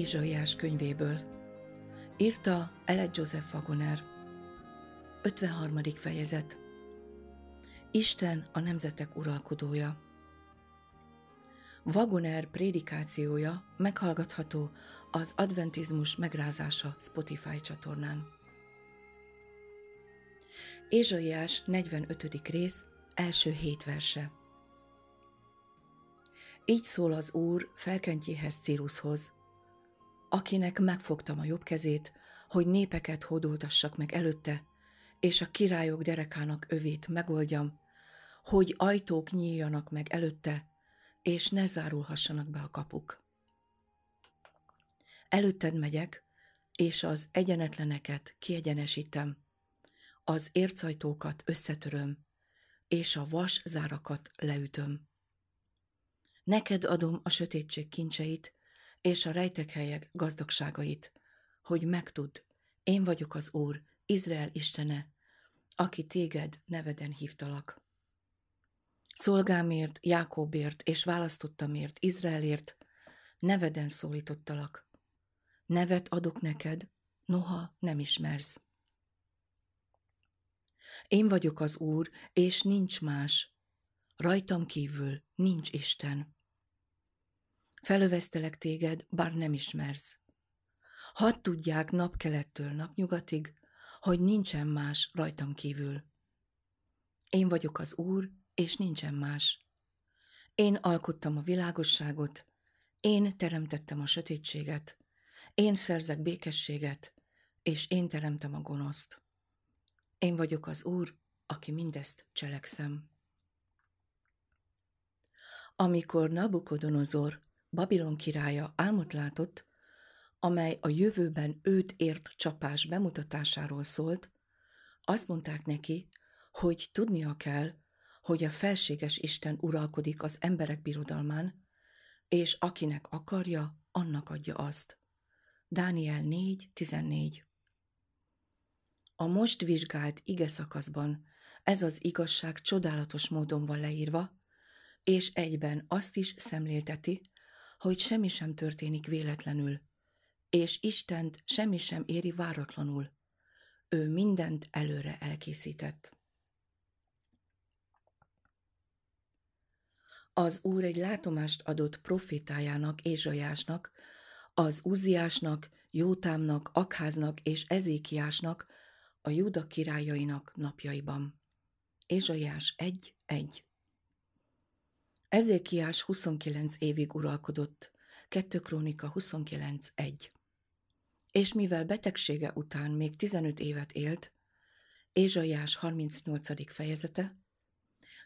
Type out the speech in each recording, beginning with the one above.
Ézsaiás könyvéből. Írta Eled Joseph Wagoner. 53. fejezet. Isten a nemzetek uralkodója. Wagoner prédikációja meghallgatható az Adventizmus megrázása Spotify csatornán. Ézsaiás 45. rész, első hét verse. Így szól az Úr felkentjéhez Círushoz, akinek megfogtam a jobb kezét, hogy népeket hódoltassak meg előtte, és a királyok derekának övét megoldjam, hogy ajtók nyíljanak meg előtte, és ne zárulhassanak be a kapuk. Előtted megyek, és az egyenetleneket kiegyenesítem, az ércajtókat összetöröm, és a vas zárakat leütöm. Neked adom a sötétség kincseit, és a rejtek helyek gazdagságait, hogy megtudd, én vagyok az Úr, Izrael Istene, aki téged neveden hívtalak. Szolgámért, Jákobért és választottamért, Izraelért neveden szólítottalak. Nevet adok neked, noha nem ismersz. Én vagyok az Úr, és nincs más. Rajtam kívül nincs Isten. Felövesztelek téged, bár nem ismersz. Hadd tudják napkelettől napnyugatig, hogy nincsen más rajtam kívül. Én vagyok az Úr, és nincsen más. Én alkottam a világosságot, én teremtettem a sötétséget, én szerzek békességet, és én teremtem a gonoszt. Én vagyok az Úr, aki mindezt cselekszem. Amikor Nabukodonozor Babilon királya álmot látott, amely a jövőben őt ért csapás bemutatásáról szólt, azt mondták neki, hogy tudnia kell, hogy a felséges Isten uralkodik az emberek birodalmán, és akinek akarja, annak adja azt. Dániel 4.14 A most vizsgált ige szakaszban ez az igazság csodálatos módon van leírva, és egyben azt is szemlélteti, hogy semmi sem történik véletlenül, és Istent semmi sem éri váratlanul. Ő mindent előre elkészített. Az Úr egy látomást adott profétájának, Ézsajásnak, az Uziásnak, Jótámnak, Akháznak és Ezékiásnak, a Júda királyainak napjaiban. Ézsajás 1.1 Ezékiás 29 évig uralkodott, 2 Krónika 29.1. És mivel betegsége után még 15 évet élt, Ézsaiás 38. fejezete,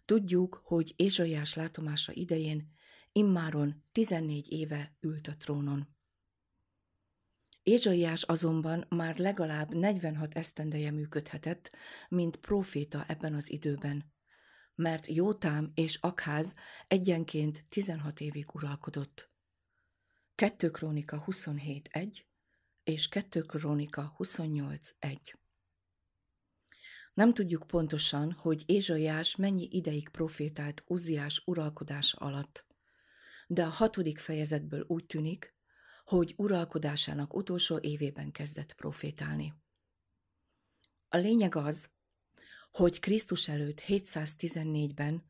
tudjuk, hogy Ézsaiás látomása idején immáron 14 éve ült a trónon. Ézsaiás azonban már legalább 46 esztendeje működhetett, mint proféta ebben az időben, mert Jótám és Akház egyenként 16 évig uralkodott. 2 Krónika 27.1 és 2 Krónika 28.1 Nem tudjuk pontosan, hogy Ézsaiás mennyi ideig profétált Uziás uralkodása alatt, de a hatodik fejezetből úgy tűnik, hogy uralkodásának utolsó évében kezdett profétálni. A lényeg az, hogy Krisztus előtt 714-ben,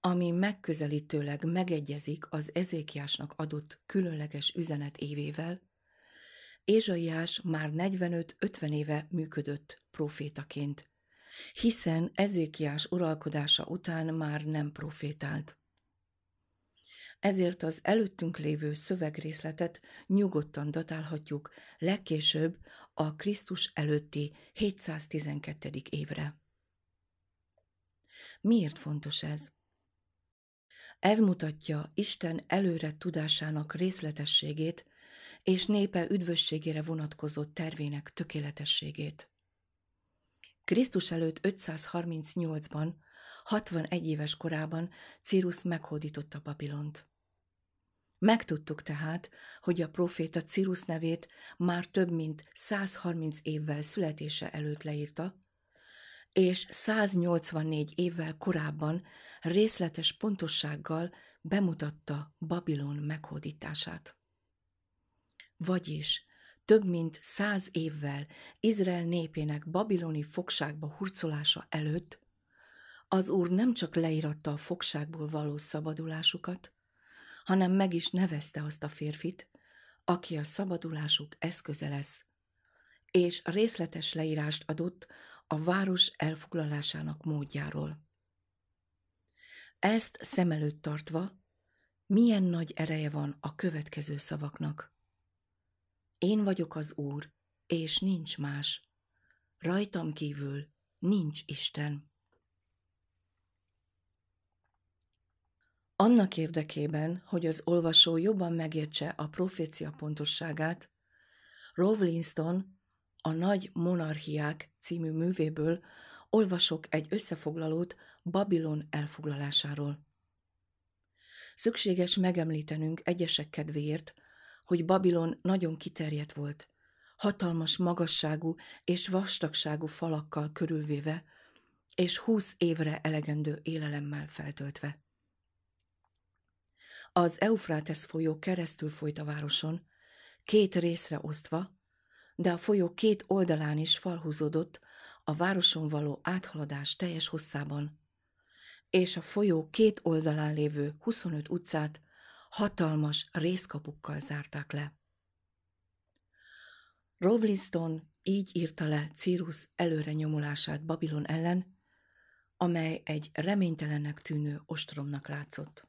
ami megközelítőleg megegyezik az Ezékiásnak adott különleges üzenet évével, Ézsaiás már 45-50 éve működött profétaként, hiszen Ezékiás uralkodása után már nem profétált. Ezért az előttünk lévő szövegrészletet nyugodtan datálhatjuk legkésőbb a Krisztus előtti 712. évre. Miért fontos ez? Ez mutatja Isten előre tudásának részletességét és népe üdvösségére vonatkozó tervének tökéletességét. Krisztus előtt 538-ban, 61 éves korában Círus meghódította Babilont. Megtudtuk tehát, hogy a proféta Círus nevét már több mint 130 évvel születése előtt leírta, és 184 évvel korábban részletes pontossággal bemutatta Babilon meghódítását. vagyis több mint száz évvel Izrael népének babiloni fogságba hurcolása előtt, az úr nem csak leíratta a fogságból való szabadulásukat, hanem meg is nevezte azt a férfit, aki a szabadulásuk eszköze lesz, és részletes leírást adott a város elfoglalásának módjáról. Ezt szem előtt tartva, milyen nagy ereje van a következő szavaknak. Én vagyok az Úr, és nincs más. Rajtam kívül nincs Isten. Annak érdekében, hogy az olvasó jobban megértse a profécia pontosságát, Rowlinston a Nagy Monarchiák című művéből olvasok egy összefoglalót Babilon elfoglalásáról. Szükséges megemlítenünk egyesek kedvéért, hogy Babilon nagyon kiterjedt volt, hatalmas magasságú és vastagságú falakkal körülvéve, és húsz évre elegendő élelemmel feltöltve. Az Eufrates folyó keresztül folyt a városon, két részre osztva, de a folyó két oldalán is falhúzódott a városon való áthaladás teljes hosszában, és a folyó két oldalán lévő 25 utcát hatalmas részkapukkal zárták le. Rovliston így írta le Círus előre nyomulását Babilon ellen, amely egy reménytelennek tűnő ostromnak látszott.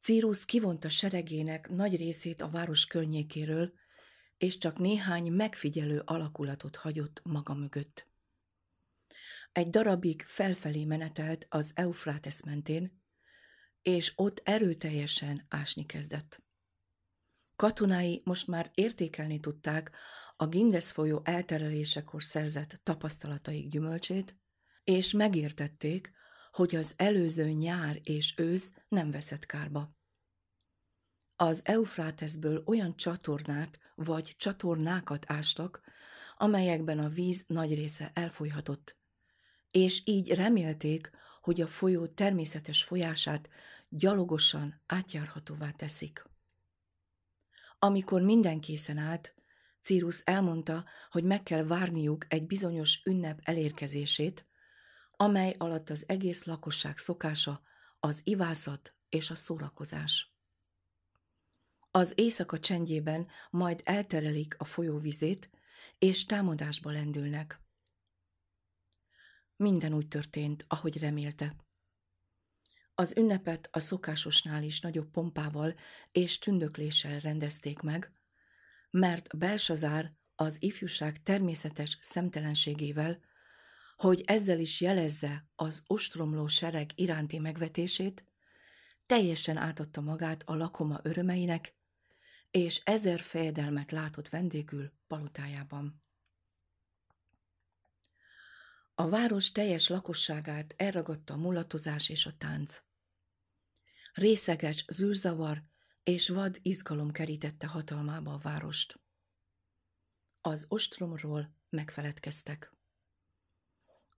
Círus kivonta seregének nagy részét a város környékéről, és csak néhány megfigyelő alakulatot hagyott maga mögött. Egy darabig felfelé menetelt az Eufrates mentén, és ott erőteljesen ásni kezdett. Katonái most már értékelni tudták a Gindes folyó elterelésekor szerzett tapasztalataik gyümölcsét, és megértették, hogy az előző nyár és ősz nem veszett kárba. Az Eufráteszből olyan csatornát vagy csatornákat ástak, amelyekben a víz nagy része elfolyhatott, és így remélték, hogy a folyó természetes folyását gyalogosan átjárhatóvá teszik. Amikor minden készen állt, Círus elmondta, hogy meg kell várniuk egy bizonyos ünnep elérkezését, amely alatt az egész lakosság szokása az ivászat és a szórakozás. Az éjszaka csendjében majd elterelik a folyóvizét, és támadásba lendülnek. Minden úgy történt, ahogy remélte. Az ünnepet a szokásosnál is nagyobb pompával és tündökléssel rendezték meg, mert Belsazár az ifjúság természetes szemtelenségével, hogy ezzel is jelezze az ostromló sereg iránti megvetését, teljesen átadta magát a lakoma örömeinek, és ezer fejedelmet látott vendégül palotájában. A város teljes lakosságát elragadta a mulatozás és a tánc. Részeges zűrzavar és vad izgalom kerítette hatalmába a várost. Az ostromról megfeledkeztek.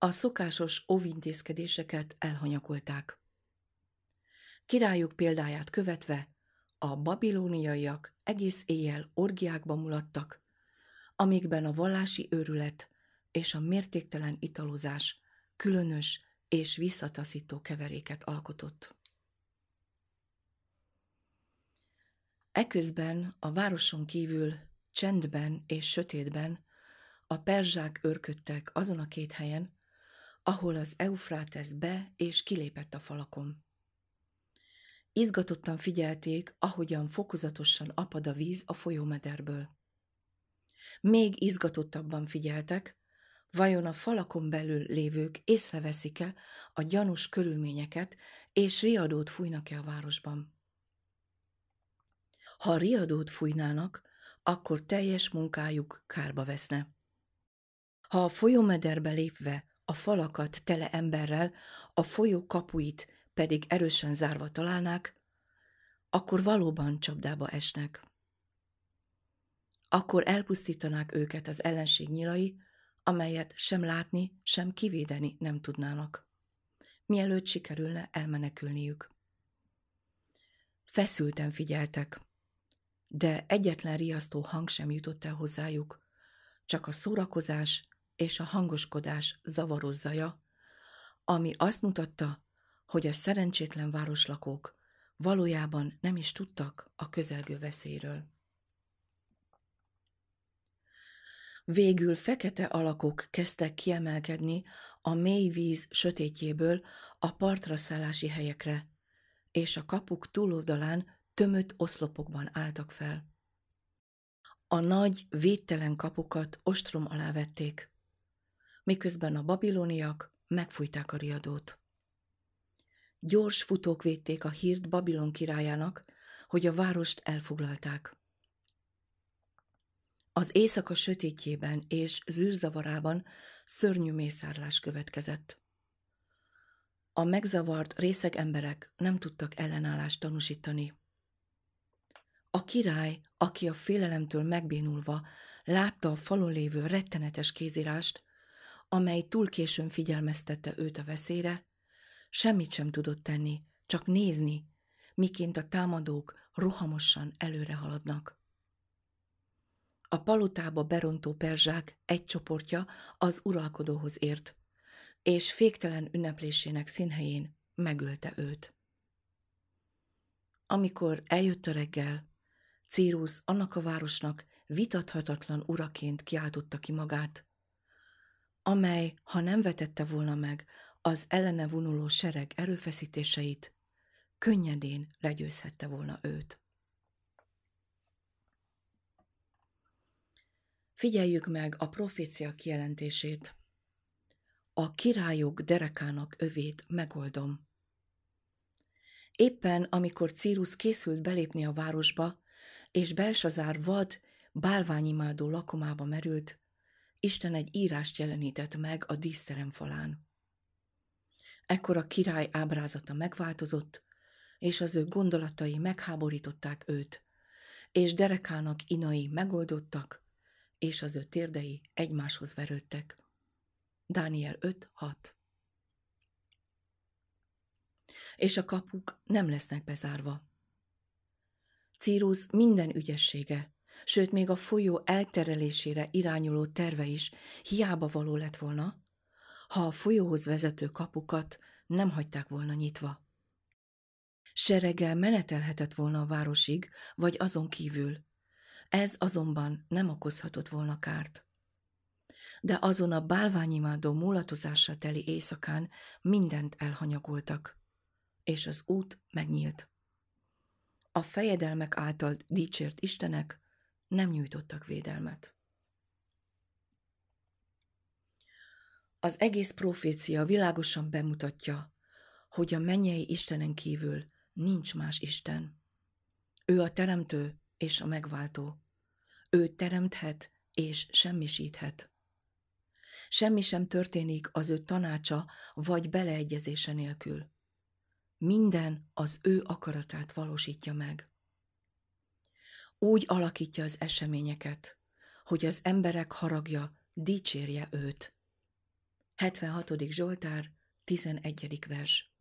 A szokásos óvintézkedéseket elhanyakolták. Királyuk példáját követve a babilóniaiak egész éjjel orgiákba mulattak, amikben a vallási őrület és a mértéktelen italozás különös és visszataszító keveréket alkotott. Eközben a városon kívül csendben és sötétben a perzsák örködtek azon a két helyen, ahol az Eufrátesz be és kilépett a falakon. Izgatottan figyelték, ahogyan fokozatosan apad a víz a folyómederből. Még izgatottabban figyeltek, vajon a falakon belül lévők észreveszik-e a gyanús körülményeket, és riadót fújnak-e a városban. Ha riadót fújnának, akkor teljes munkájuk kárba veszne. Ha a folyómederbe lépve a falakat tele emberrel, a folyó kapuit pedig erősen zárva találnák, akkor valóban csapdába esnek. Akkor elpusztítanák őket az ellenség nyilai, amelyet sem látni, sem kivédeni nem tudnának, mielőtt sikerülne elmenekülniük. Feszülten figyeltek, de egyetlen riasztó hang sem jutott el hozzájuk, csak a szórakozás és a hangoskodás zavaros zaja, ami azt mutatta, hogy a szerencsétlen városlakók valójában nem is tudtak a közelgő veszélyről. Végül fekete alakok kezdtek kiemelkedni a mély víz sötétjéből a partra szállási helyekre, és a kapuk túloldalán tömött oszlopokban álltak fel. A nagy, védtelen kapukat ostrom alá vették, miközben a babiloniak megfújták a riadót. Gyors futók védték a hírt Babilon királyának, hogy a várost elfoglalták. Az éjszaka sötétjében és zűrzavarában szörnyű mészárlás következett. A megzavart részeg emberek nem tudtak ellenállást tanúsítani. A király, aki a félelemtől megbénulva látta a falon lévő rettenetes kézírást, amely túl későn figyelmeztette őt a veszélyre, semmit sem tudott tenni, csak nézni, miként a támadók rohamosan előre haladnak. A palotába berontó perzsák egy csoportja az uralkodóhoz ért, és féktelen ünneplésének színhelyén megölte őt. Amikor eljött a reggel, Círus annak a városnak vitathatatlan uraként kiáltotta ki magát, amely, ha nem vetette volna meg az ellene vonuló sereg erőfeszítéseit, könnyedén legyőzhette volna őt. Figyeljük meg a profécia kijelentését. A királyok derekának övét megoldom. Éppen amikor Círus készült belépni a városba, és Belsazár vad, bálványimádó lakomába merült, Isten egy írást jelenített meg a díszterem falán. Ekkor a király ábrázata megváltozott, és az ő gondolatai megháborították őt, és derekának inai megoldottak, és az ő térdei egymáshoz verődtek. Dániel 5.6 És a kapuk nem lesznek bezárva. Círus minden ügyessége, sőt még a folyó elterelésére irányuló terve is hiába való lett volna, ha a folyóhoz vezető kapukat nem hagyták volna nyitva. Sereggel menetelhetett volna a városig, vagy azon kívül, ez azonban nem okozhatott volna kárt. De azon a bálványimádó múlatozással teli éjszakán mindent elhanyagoltak, és az út megnyílt. A fejedelmek által dicsért istenek nem nyújtottak védelmet. Az egész profécia világosan bemutatja, hogy a mennyei Istenen kívül nincs más Isten. Ő a teremtő és a megváltó. Ő teremthet és semmisíthet. Semmi sem történik az ő tanácsa vagy beleegyezése nélkül. Minden az ő akaratát valósítja meg. Úgy alakítja az eseményeket, hogy az emberek haragja dicsérje őt. 76. Zsoltár, 11. vers.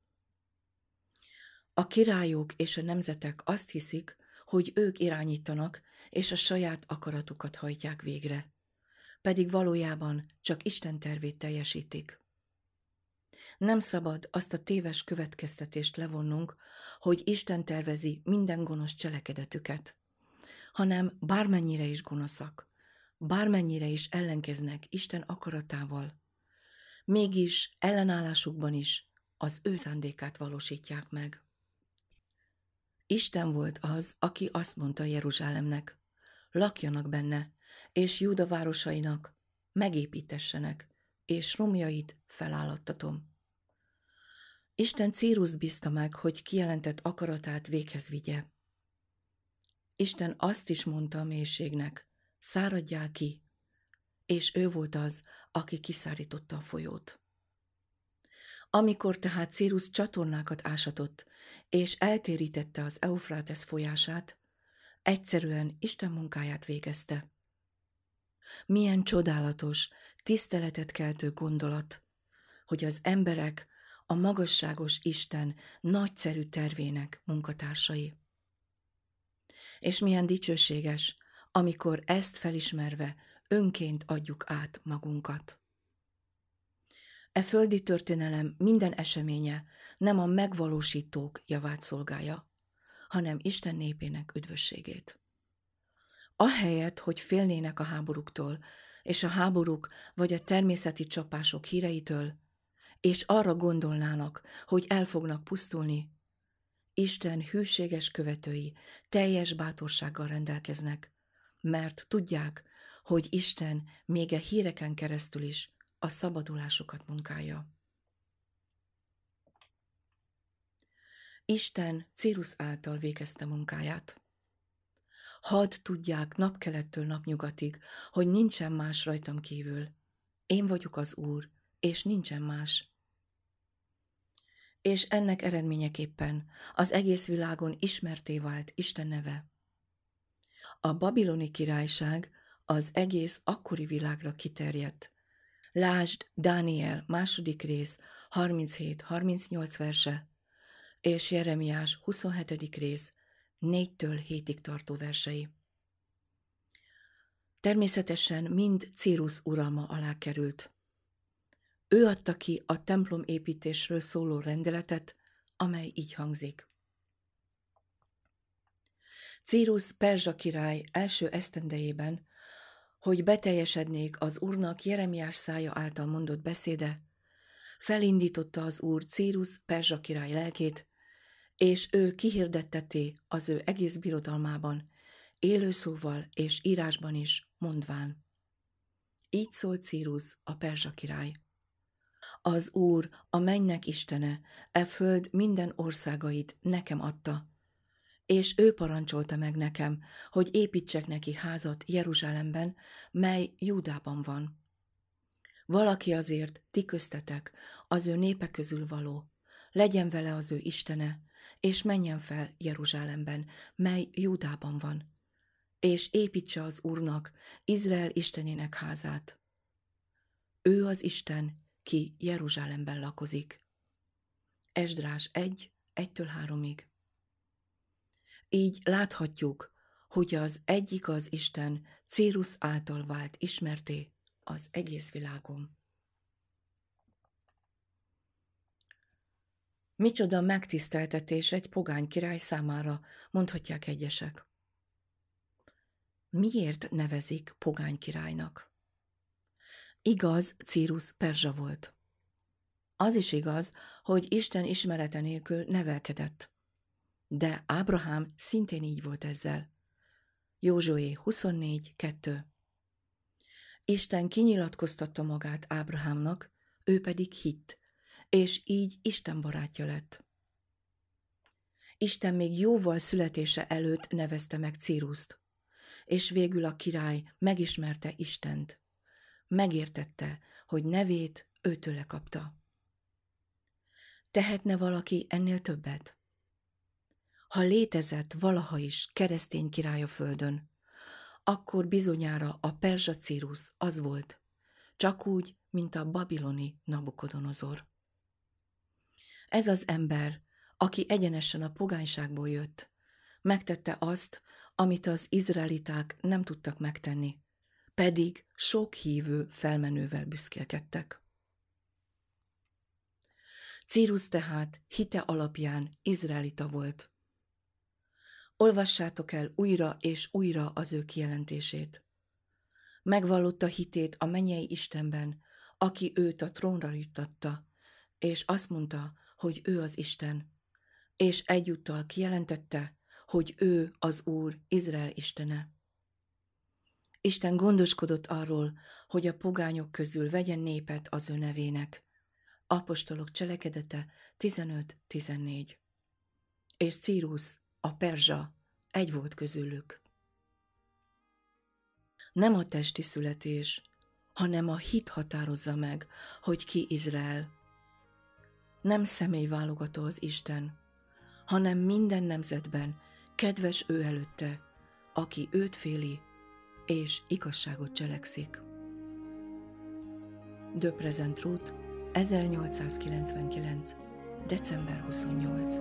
A királyok és a nemzetek azt hiszik, hogy ők irányítanak, és a saját akaratukat hajtják végre, pedig valójában csak Isten tervét teljesítik. Nem szabad azt a téves következtetést levonnunk, hogy Isten tervezi minden gonosz cselekedetüket, hanem bármennyire is gonoszak, bármennyire is ellenkeznek Isten akaratával, mégis ellenállásukban is az ő szándékát valósítják meg. Isten volt az, aki azt mondta Jeruzsálemnek, lakjanak benne, és Júda városainak megépítessenek, és romjait felállattatom. Isten Círus bízta meg, hogy kijelentett akaratát véghez vigye. Isten azt is mondta a mélységnek, száradjál ki, és ő volt az, aki kiszárította a folyót. Amikor tehát Círus csatornákat ásatott, és eltérítette az Eufrates folyását, egyszerűen Isten munkáját végezte. Milyen csodálatos, tiszteletet keltő gondolat, hogy az emberek a magasságos Isten nagyszerű tervének munkatársai. És milyen dicsőséges, amikor ezt felismerve önként adjuk át magunkat. E földi történelem minden eseménye nem a megvalósítók javát szolgálja, hanem Isten népének üdvösségét. Ahelyett, hogy félnének a háborúktól, és a háborúk vagy a természeti csapások híreitől, és arra gondolnának, hogy el fognak pusztulni, Isten hűséges követői teljes bátorsággal rendelkeznek, mert tudják, hogy Isten még a híreken keresztül is a szabadulásokat munkálja. Isten Círus által végezte munkáját. Hadd tudják napkelettől napnyugatig, hogy nincsen más rajtam kívül. Én vagyok az Úr, és nincsen más. És ennek eredményeképpen az egész világon ismerté vált Isten neve. A babiloni királyság az egész akkori világra kiterjedt. Lásd Dániel második rész 37-38 verse, és Jeremiás 27. rész 4-től 7-ig tartó versei. Természetesen mind Círus uralma alá került. Ő adta ki a templom építésről szóló rendeletet, amely így hangzik. Círus Perzsa király első esztendejében, hogy beteljesednék az úrnak Jeremiás szája által mondott beszéde, felindította az úr Círus Perzsa király lelkét, és ő kihirdetteti az ő egész birodalmában, élőszóval és írásban is, mondván. Így szólt Círus, a Perzsa király. Az Úr, a mennek Istene, e föld minden országait nekem adta, és ő parancsolta meg nekem, hogy építsek neki házat Jeruzsálemben, mely Júdában van. Valaki azért, ti köztetek, az ő népe közül való, legyen vele az ő Istene, és menjen fel Jeruzsálemben, mely Júdában van, és építse az Úrnak, Izrael Istenének házát. Ő az Isten, ki Jeruzsálemben lakozik. Esdrás 1, 1-től 3-ig. Így láthatjuk, hogy az egyik az Isten Cérus által vált ismerté az egész világon. Micsoda megtiszteltetés egy pogány király számára, mondhatják egyesek. Miért nevezik pogány királynak? Igaz, Círus perzsa volt. Az is igaz, hogy Isten ismerete nélkül nevelkedett. De Ábrahám szintén így volt ezzel. Józsué 24.2 Isten kinyilatkoztatta magát Ábrahámnak, ő pedig hitt, és így Isten barátja lett. Isten még jóval születése előtt nevezte meg Círuszt, és végül a király megismerte Istent. Megértette, hogy nevét őtőle kapta. Tehetne valaki ennél többet? Ha létezett valaha is keresztény király a földön, akkor bizonyára a perzsa Círus az volt, csak úgy, mint a babiloni Nabukodonozor. Ez az ember, aki egyenesen a pogányságból jött, megtette azt, amit az izraeliták nem tudtak megtenni, pedig sok hívő felmenővel büszkélkedtek. Círus tehát hite alapján izraelita volt. Olvassátok el újra és újra az ő kijelentését. Megvallotta hitét a mennyei Istenben, aki őt a trónra juttatta, és azt mondta, hogy ő az Isten, és egyúttal kijelentette, hogy ő az Úr, Izrael Istene. Isten gondoskodott arról, hogy a pogányok közül vegyen népet az ő nevének. Apostolok cselekedete 15-14 És Círus, a perzsa, egy volt közülük. Nem a testi születés, hanem a hit határozza meg, hogy ki Izrael, nem személyválogató az Isten, hanem minden nemzetben kedves ő előtte, aki őt féli és igazságot cselekszik. De Present Route 1899. december 28